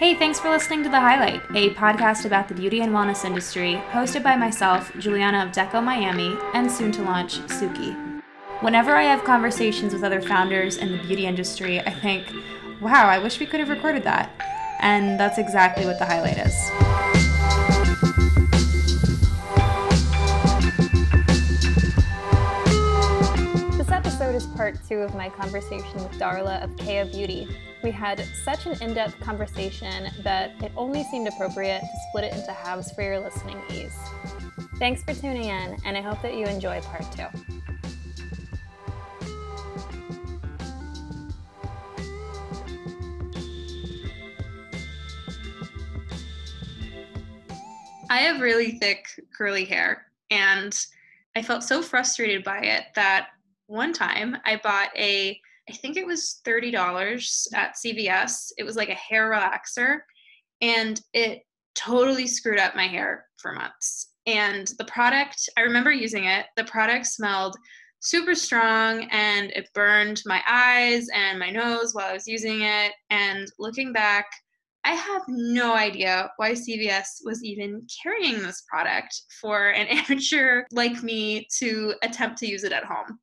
Hey, thanks for listening to The Highlight, a podcast about the beauty and wellness industry, hosted by myself, Julianna of Deco Miami, and soon to launch, Suki. Whenever I have conversations with other founders in the beauty industry, I think, wow, I wish we could have recorded that. And that's exactly what The Highlight is. Part two of my conversation with Darla of Queya Beauty, we had such an in depth conversation that it only seemed appropriate to split it into halves for your listening ease. Thanks for tuning in, and I hope that you enjoy part two. I have really thick curly hair, and I felt so frustrated by it that one time I bought a I think it was $30 at CVS. It was like a hair relaxer and it totally screwed up my hair for months. And the product, I remember using it, the product smelled super strong and it burned my eyes and my nose while I was using it. And looking back, I have no idea why CVS was even carrying this product for an amateur like me to attempt to use it at home.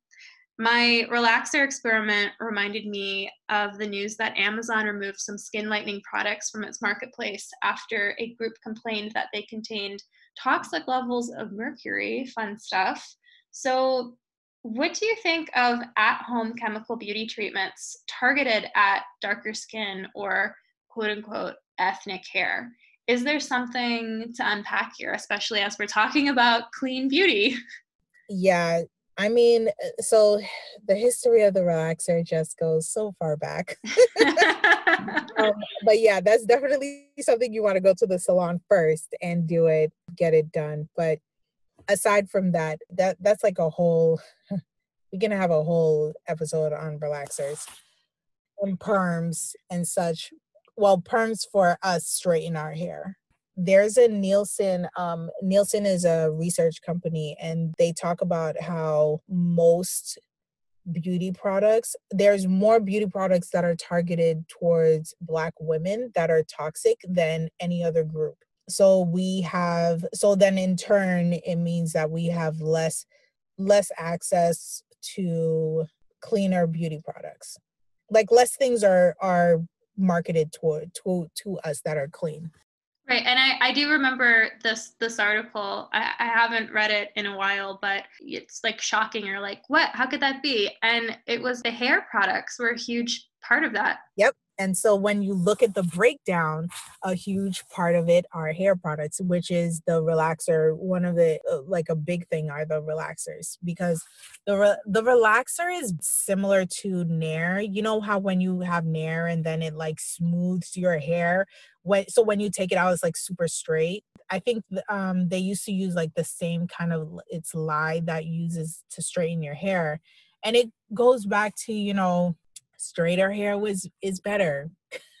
My relaxer experiment reminded me of the news that Amazon removed some skin lightening products from its marketplace after a group complained that they contained toxic levels of mercury. Fun stuff. So, what do you think of at home chemical beauty treatments targeted at darker skin or quote unquote ethnic hair? Is there something to unpack here, especially as we're talking about clean beauty? Yeah, I mean, uh, so the history of the relaxer just goes so far back. um, but yeah, that's definitely something you want to go to the salon first and do it, get it done. But aside from that, that that's like a whole. We're gonna have a whole episode on relaxers and perms and such. Well, perms for us straighten our hair there's a Nielsen, um, Nielsen is a research company, and they talk about how most beauty products, there's more beauty products that are targeted towards Black women that are toxic than any other group. So we have, so then in turn, it means that we have less less access to cleaner beauty products like less things are are marketed toward to to us that are clean Right, and I, I do remember this this article. I, I haven't read it in a while, but it's like shocking. You're like, what? How could that be? And it was the hair products were a huge part of that. Yep, and so when you look at the breakdown, a huge part of it are hair products, which is the relaxer. One of the uh, like a big thing are the relaxers because the re- the relaxer is similar to Nair. You know how when you have Nair and then it like smooths your hair when so when you take it out it's like super straight. I think um they used to use like the same kind of it's lye that uses to straighten your hair and it goes back to you know straighter hair was is better.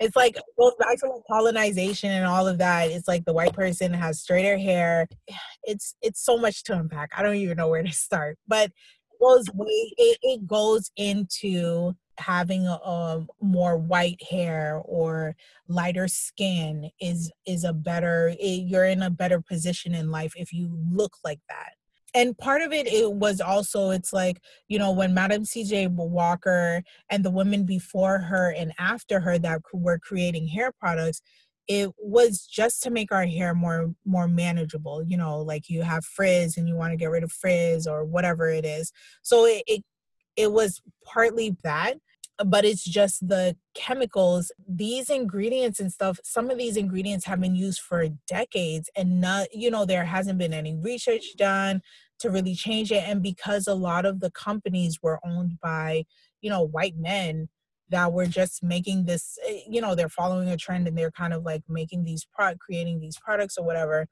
it's like goes back to colonization and all of that. It's like the white person has straighter hair. It's it's so much to unpack. I don't even know where to start. But it goes way it, it goes into having a, a, more white hair or lighter skin is is a better it, you're in a better position in life if you look like that and part of it it was also it's like you know when madam cj walker and the women before her and after her that were creating hair products it was just to make our hair more more manageable you know like you have frizz and you want to get rid of frizz or whatever it is. So it, it it was partly that but it's just the chemicals. These ingredients and stuff some of these ingredients have been used for decades and not you know there hasn't been any research done to really change it. And because a lot of the companies were owned by you know white men that were just making this eh, you know they're following a trend and they're kind of like making these product creating these products or whatever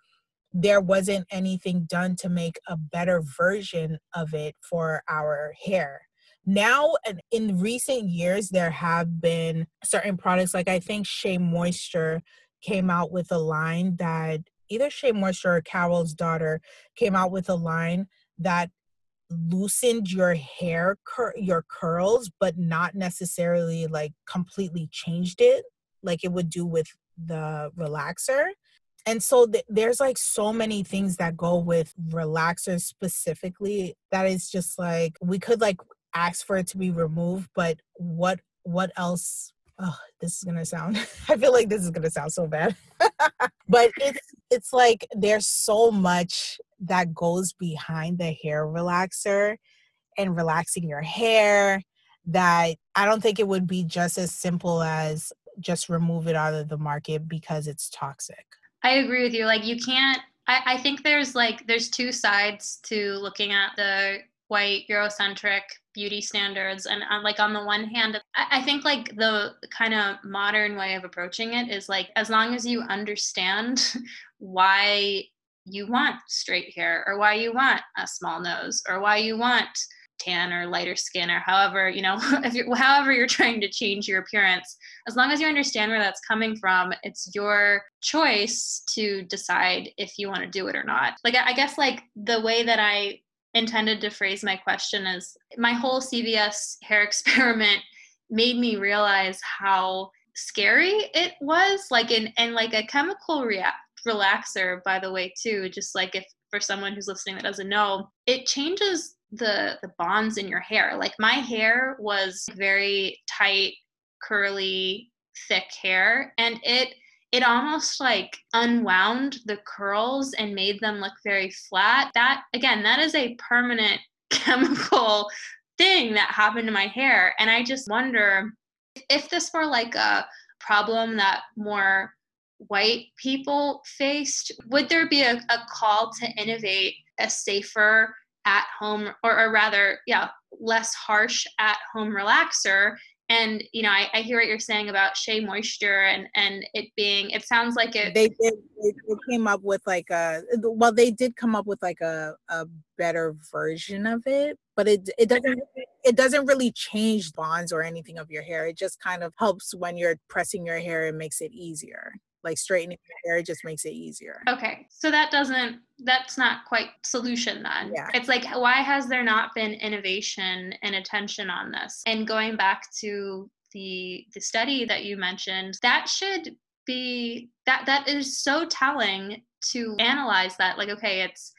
there wasn't anything done to make a better version of it for our hair now in recent years there have been certain products like i think shea moisture came out with a line that either shea moisture or carol's daughter came out with a line that loosened your hair cur- your curls but not necessarily like completely changed it like it would do with the relaxer. And so th- there's like so many things that go with relaxers specifically that is just like we could like ask for it to be removed but what what else oh this is gonna sound i feel like this is gonna sound so bad but it's it's like there's so much that goes behind the hair relaxer and relaxing your hair that i don't think it would be just as simple as just remove it out of the market because it's toxic I agree with you. Like you can't I, I think there's like there's two sides to looking at the white Eurocentric beauty standards. And uh, like on the one hand, I, I think like the kind of modern way of approaching it is like as long as you understand why you want straight hair or why you want a small nose or why you want tan or lighter skin or however you know if you however you're trying to change your appearance as long as you understand where that's coming from it's your choice to decide if you want to do it or not like i guess like the way that i intended to phrase my question is my whole cvs hair experiment made me realize how scary it was like in and like a chemical relaxer by the way too just like if for someone who's listening that doesn't know it changes the the bonds in your hair. Like my hair was very tight, curly, thick hair and it it almost like unwound the curls and made them look very flat. That again, that is a permanent chemical thing that happened to my hair and I just wonder if this were like a problem that more white people faced, would there be a, a call to innovate a safer at home or, or rather yeah less harsh at home relaxer and you know I, I, hear what you're saying about shea moisture and and it being it sounds like it they did they, came up with like a well they did come up with like a, a better version of it but it it doesn't it doesn't really change bonds or anything of your hair. It just kind of helps when you're pressing your hair and makes it easier like straightening your hair just makes it easier. Okay. So that doesn't that's not quite solution then. Yeah. It's like why has there not been innovation and attention on this? And going back to the the study that you mentioned, that should be that that is so telling to analyze that like okay, it's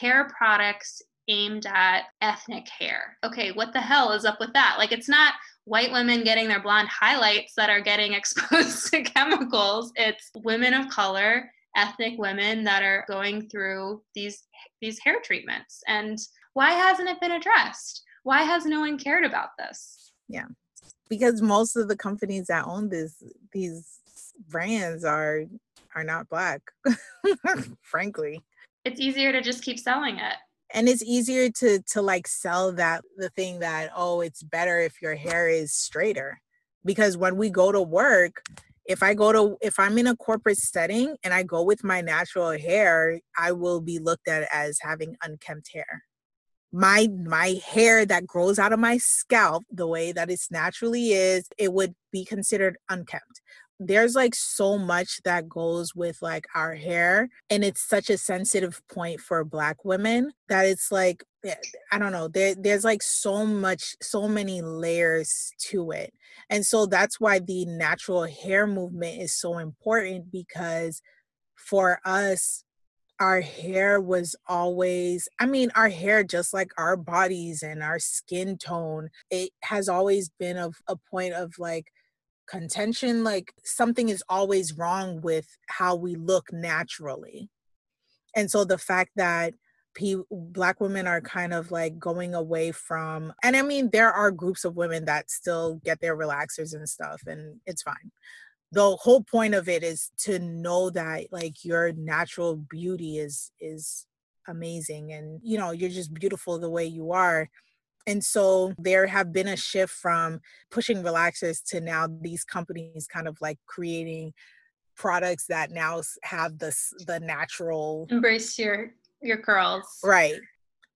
hair products aimed at ethnic hair. Okay, what the hell is up with that? Like it's not white women getting their blonde highlights that are getting exposed to chemicals. It's women of color, ethnic women that are going through these these hair treatments. And why hasn't it been addressed? Why has no one cared about this? Yeah. Because most of the companies that own this these brands are are not black, frankly. It's easier to just keep selling it and it's easier to to like sell that the thing that oh it's better if your hair is straighter. Because when we go to work if i go to if i'm in a corporate setting and i go with my natural hair i will be looked at as having unkempt hair. My my hair that grows out of my scalp the way that it naturally is it would be considered unkempt there's like so much that goes with like our hair and it's such a sensitive point for black women that it's like eh, i don't know there there's like so much so many layers to it and so that's why the natural hair movement is so important because for us our hair was always i mean our hair just like our bodies and our skin tone it has always been of a point of like contention like something is always wrong with how we look naturally. And so the fact that P- black women are kind of like going away from and i mean there are groups of women that still get their relaxers and stuff and it's fine. The whole point of it is to know that like your natural beauty is is amazing and you know you're just beautiful the way you are and so there have been a shift from pushing relaxers to now these companies kind of like creating products that now have this the natural embrace your your curls. Right.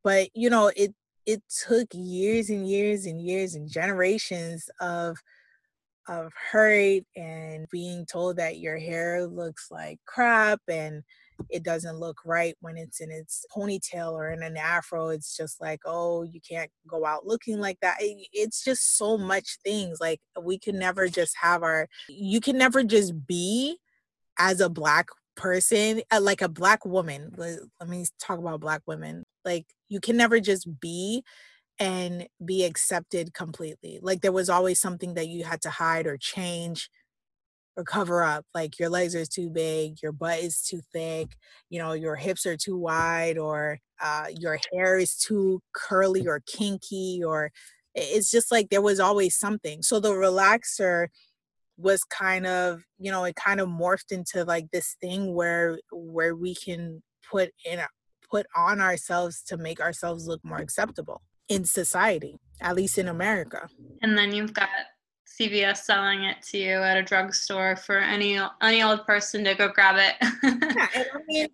But you know, it it took years and years and years and generations of of hurt and being told that your hair looks like crap and it doesn't look right when it's in its ponytail or in an afro it's just like oh you can't go out looking like that. It's just so much things like we can never just have our you can never just be as a black person uh, like a black woman let, let me talk about black women like you can never just be and be accepted completely. Like there was always something that you had to hide or change or cover up like your legs are too big your butt is too thick you know your hips are too wide or uh, your hair is too curly or kinky or it's just like there was always something. So the relaxer was kind of you know it kind of morphed into like this thing where where we can put in put on ourselves to make ourselves look more acceptable in society at least in america. And then you've got CVS selling it to you at a drugstore for any any old person to go grab it. yeah, and I mean,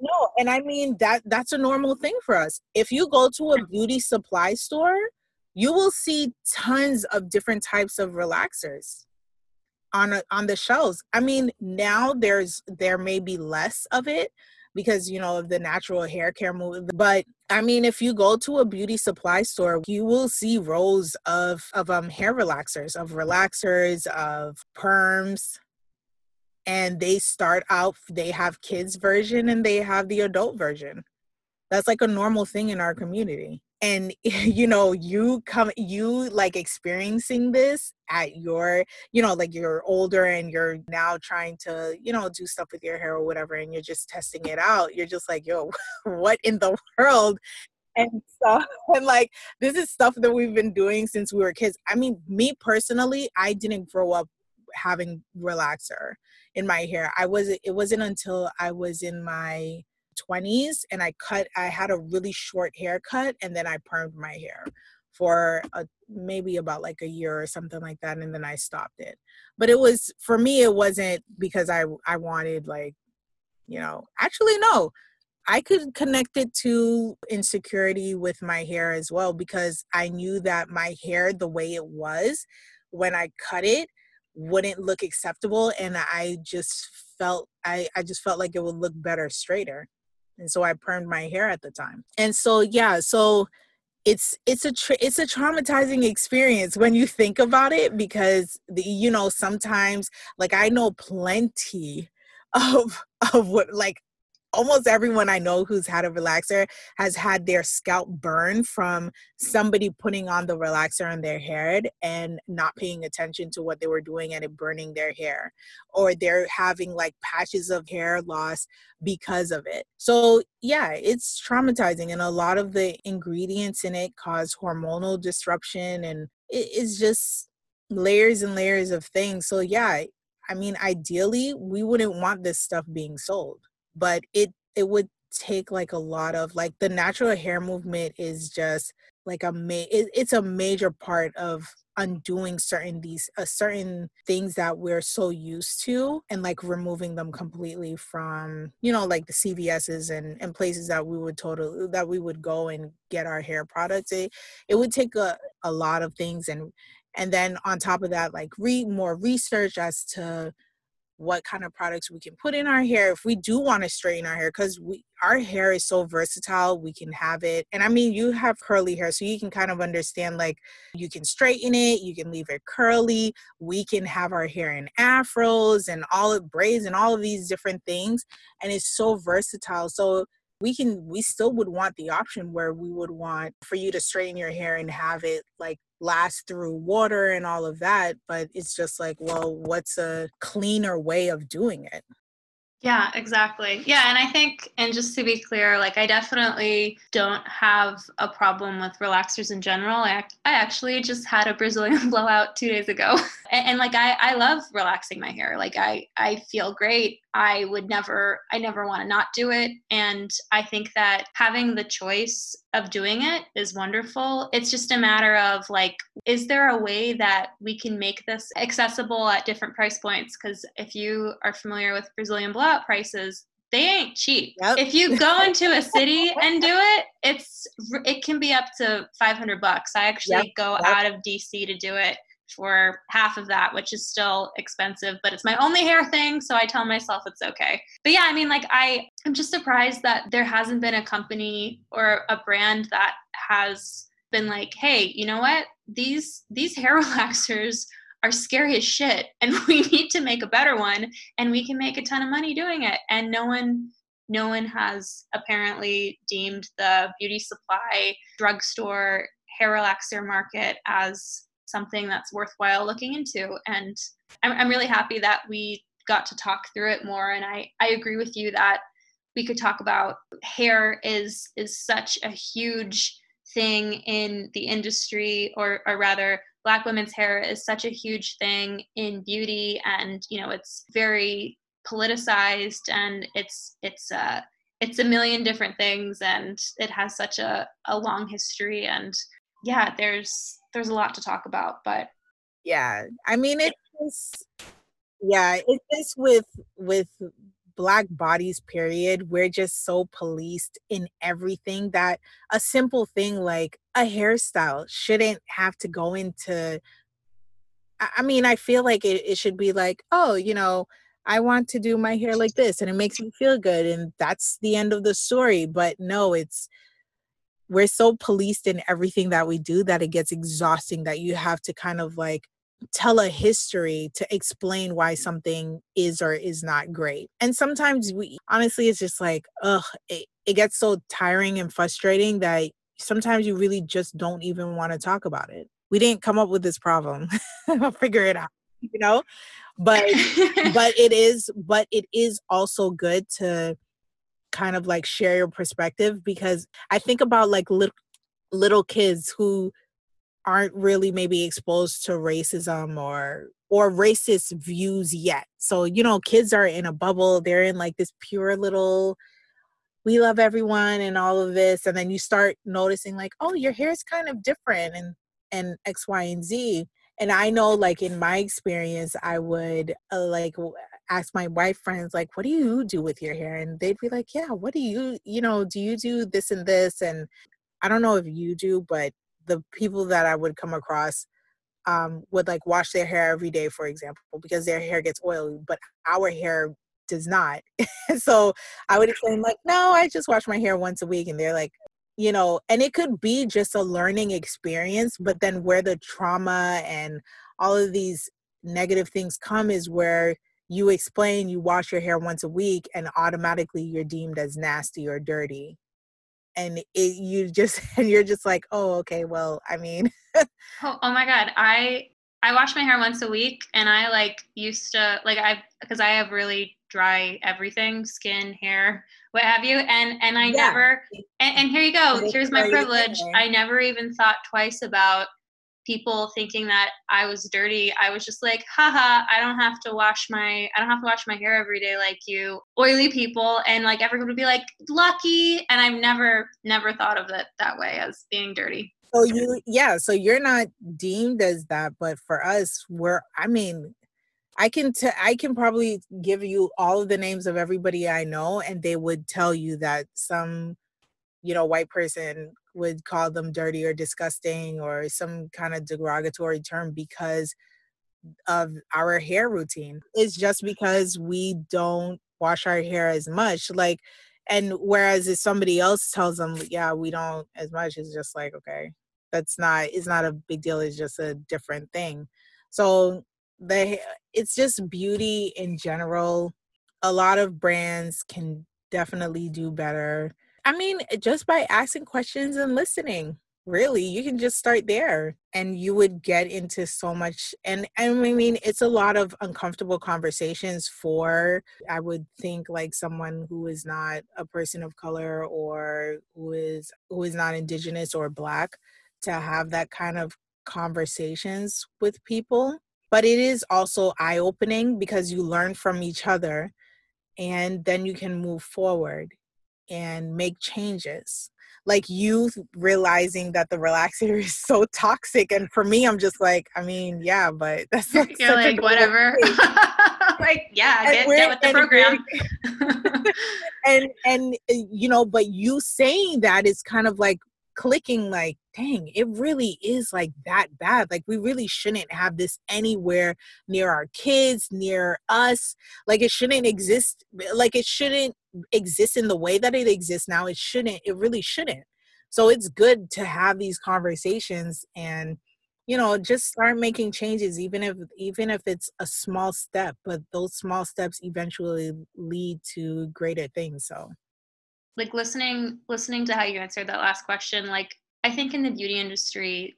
no, and I mean that that's a normal thing for us. If you go to a beauty supply store, you will see tons of different types of relaxers on a, on the shelves. I mean, now there's there may be less of it, because you know of the natural hair care movement but i mean if you go to a beauty supply store you will see rows of of um hair relaxers of relaxers of perms and they start out they have kids version and they have the adult version. That's like a normal thing in our community and you know you come you like experiencing this at your you know like you're older and you're now trying to you know do stuff with your hair or whatever and you're just testing it out you're just like yo what in the world? And so and like this is stuff that we've been doing since we were kids. I mean me personally i didn't grow up having relaxer in my hair. I was it wasn't until i was in my 20s and I cut, I had a really short haircut and then I permed my hair for a, maybe about like a year or something like that and then I stopped it. But it was for me it wasn't because I I wanted like you know, actually no. I could connect it to insecurity with my hair as well because I knew that my hair the way it was when I cut it wouldn't look acceptable and I just felt I I just felt like it would look better straighter and so I permed my hair at the time. And so yeah, so it's it's a tra- it's a traumatizing experience when you think about it because the, you know sometimes like I know plenty of of what like almost everyone I know who's had a relaxer has had their scalp burn from somebody putting on the relaxer on their head and not paying attention to what they were doing and it burning their hair. Or they're having like patches of hair loss because of it. So, yeah, it's traumatizing. And a lot of the ingredients in it cause hormonal disruption and it is just layers and layers of things. So, yeah, I mean, ideally, we wouldn't want this stuff being sold but it it would take like a lot of like the natural hair movement is just like a ma- it, it's a major part of undoing certain these uh, certain things that we're so used to and like removing them completely from you know like the CVS's and and places that we would totally that we would go and get our hair products. It, it would take a, a lot of things and and then on top of that like read more research as to what kind of products we can put in our hair if we do want to straighten our hair because we our hair is so versatile we can have it and i mean you have curly hair so you can kind of understand like you can straighten it you can leave it curly we can have our hair in afros and all of braids and all of these different things and it's so versatile so we can we still would want the option where we would want for you to straighten your hair and have it like last through water and all of that but it's just like well what's a cleaner way of doing it yeah, exactly. Yeah, and I think, and just to be clear, like I definitely don't have a problem with relaxers in general. I, I actually just had a Brazilian blowout two days ago, and, and like I, I love relaxing my hair. Like I, I feel great. I would never, I never want to not do it. And I think that having the choice of doing it is wonderful. It's just a matter of like, is there a way that we can make this accessible at different price points? Because if you are familiar with Brazilian blowout prices, they ain't cheap. Yep. If you go into a city and do it, it's it can be up to 500 bucks. I actually yep. go yep. out of DC to do it for half of that, which is still expensive, but it's my only hair thing. So I tell myself it's okay. But yeah, I mean, like, I, I'm just surprised that there hasn't been a company or a brand that has been like, hey, you know what? These, these hair relaxers are scary as shit and we need to make a better one and we can make a ton of money doing it. And no one, no one has apparently deemed the beauty supply drugstore hair relaxer market as something that's worthwhile looking into. And I'm, I'm really happy that we got to talk through it more. And I, I agree with you that we could talk about hair is is such a huge thing in the industry or or rather black women's hair is such a huge thing in beauty and you know it's very politicized and it's it's uh it's a million different things and it has such a, a long history and yeah there's there's a lot to talk about but yeah i mean it's just yeah it's just with with black bodies period we're just so policed in everything that a simple thing like a hairstyle shouldn't have to go into i mean i feel like it, it should be like oh you know i want to do my hair like this and it makes me feel good and that's the end of the story but no it's we're so policed in everything that we do that it gets exhausting that you have to kind of like tell a history to explain why something is or is not great. And sometimes we honestly it's just like, ugh, it, it gets so tiring and frustrating that sometimes you really just don't even want to talk about it. We didn't come up with this problem. I'll figure it out, you know? But but it is but it is also good to kind of like share your perspective because I think about like little little kids who aren't really maybe exposed to racism or or racist views yet. So, you know, kids are in a bubble. They're in like this pure little we love everyone and all of this and then you start noticing like, "Oh, your hair is kind of different and and X, Y, and Z." And I know like in my experience, I would uh, like ask my white friends like, "What do you do with your hair?" And they'd be like, "Yeah, what do you, you know, do you do this and this?" And I don't know if you do, but the people that I would come across um, would like wash their hair every day, for example, because their hair gets oily, but our hair does not. so I would explain like, no, I just wash my hair once a week, and they're like, you know, and it could be just a learning experience, but then where the trauma and all of these negative things come is where you explain you wash your hair once a week and automatically you're deemed as nasty or dirty and it, you just and you're just like oh okay well i mean oh, oh my god i i wash my hair once a week and i like used to like i because i have really dry everything skin hair what have you and and i yeah. never and, and, here you go here's my privilege i never even thought twice about people thinking that I was dirty, I was just like, haha, I don't have to wash my I don't have to wash my hair every day like you oily people and like everyone would be like lucky and I've never never thought of it that way as being dirty. So you yeah, so you're not deemed as that, but for us we're I mean I can t- I can probably give you all of the names of everybody I know and they would tell you that some you know white person would call them dirty or disgusting or some kind of derogatory term because of our hair routine. It's just because we don't wash our hair as much. Like, and whereas if somebody else tells them, yeah, we don't as much, it's just like, okay, that's not, it's not a big deal. It's just a different thing. So the, it's just beauty in general. A lot of brands can definitely do better I mean, eh, just by asking questions and listening, really, you can just start there and you would get into so much. And, and I mean, it's a lot of uncomfortable conversations for, I would think, like someone who is not a person of color or who is who is not indigenous or black to have that kind of conversations with people. But it is also eye opening because you learn from each other and then you can move forward and make changes. Like you realizing that the relaxer is so toxic and for me i'm just like i mean yeah but that's like, You're like whatever. like yeah get, get with the program. And and uh, you know but you saying that is kind of like clicking like dang it really is like that bad. Like we really shouldn't have this anywhere near our kids near us. Like it shouldn't exist like it shouldn't exist in the way that it exists now it shouldn't it really shouldn't. So it's good to have these conversations and you know just start making changes even if even if it's a small step but those small steps eventually lead to greater things so. Like listening listening to how you answered that last question like i think in the beauty industry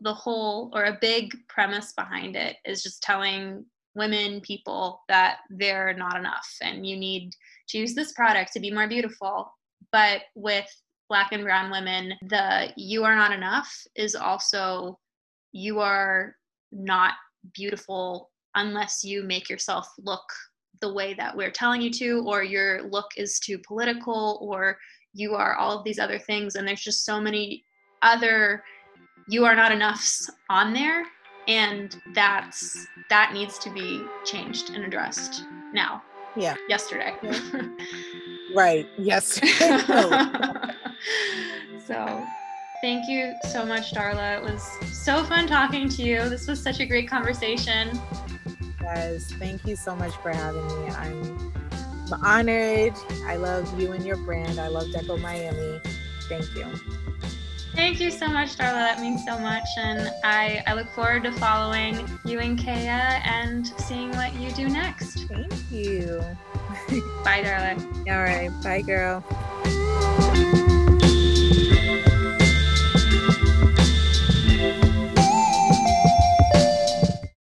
the whole or a big premise behind it is just telling women people that they're not enough and you need to use this product to be more beautiful but with black and brown women the you are not enough is also you are not beautiful unless you make yourself look the way that we're telling you to, or your look is too political, or you are all of these other things. And there's just so many other you are not enoughs on there. And that's that needs to be changed and addressed now. Yeah. Yesterday. right. Yes. so thank you so much, Darla. It was so fun talking to you. This was such a great conversation. Yes, thank you so much for having me. I'm honored. I love you and your brand. I love Deco Miami. Thank you. Thank you so much, Darla. That means so much. And I, I look forward to following you and Queya and seeing what you do next. Thank you. Bye, Darla. All right. Bye, girl.